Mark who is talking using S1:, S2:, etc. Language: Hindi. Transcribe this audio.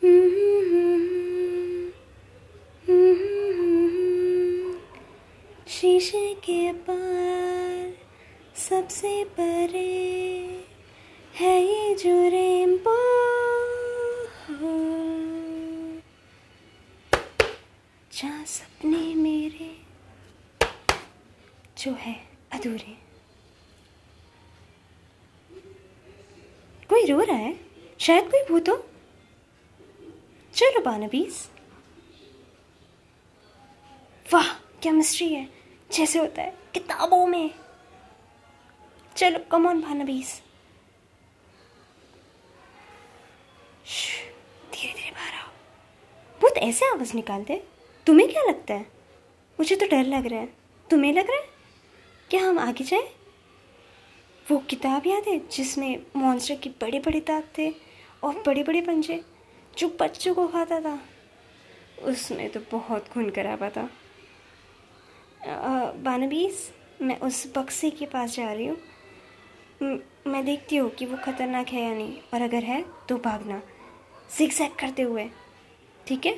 S1: शीशे के पार सबसे परे है ये जो रेम्बो जहाँ सपने मेरे जो है अधूरे। कोई रो रहा है? शायद कोई भूत हो। चलो बानबीस वाह, क्या मिस्ट्री है? जैसे होता है, किताबों में। चलो कमॉन बानबीस धीरे धीरे बाहर आओ। भूत, ऐसे आवाज़ निकालते तुम्हें क्या लगता है? मुझे तो डर लग रहा है। तुम्हें लग रहा है? क्या हम आगे जाए? वो किताब याद है जिसमें मॉन्स्टर के बड़े बड़े दांत थे और बड़े बड़े पंजे? जो बच्चों को खाता था, उसमें तो बहुत खून खराबा था बानबीस, मैं उस बक्से के पास जा रही हूँ। मैं देखती हूँ कि वो ख़तरनाक है या नहीं, और अगर है तो भागना सिक करते हुए, ठीक है?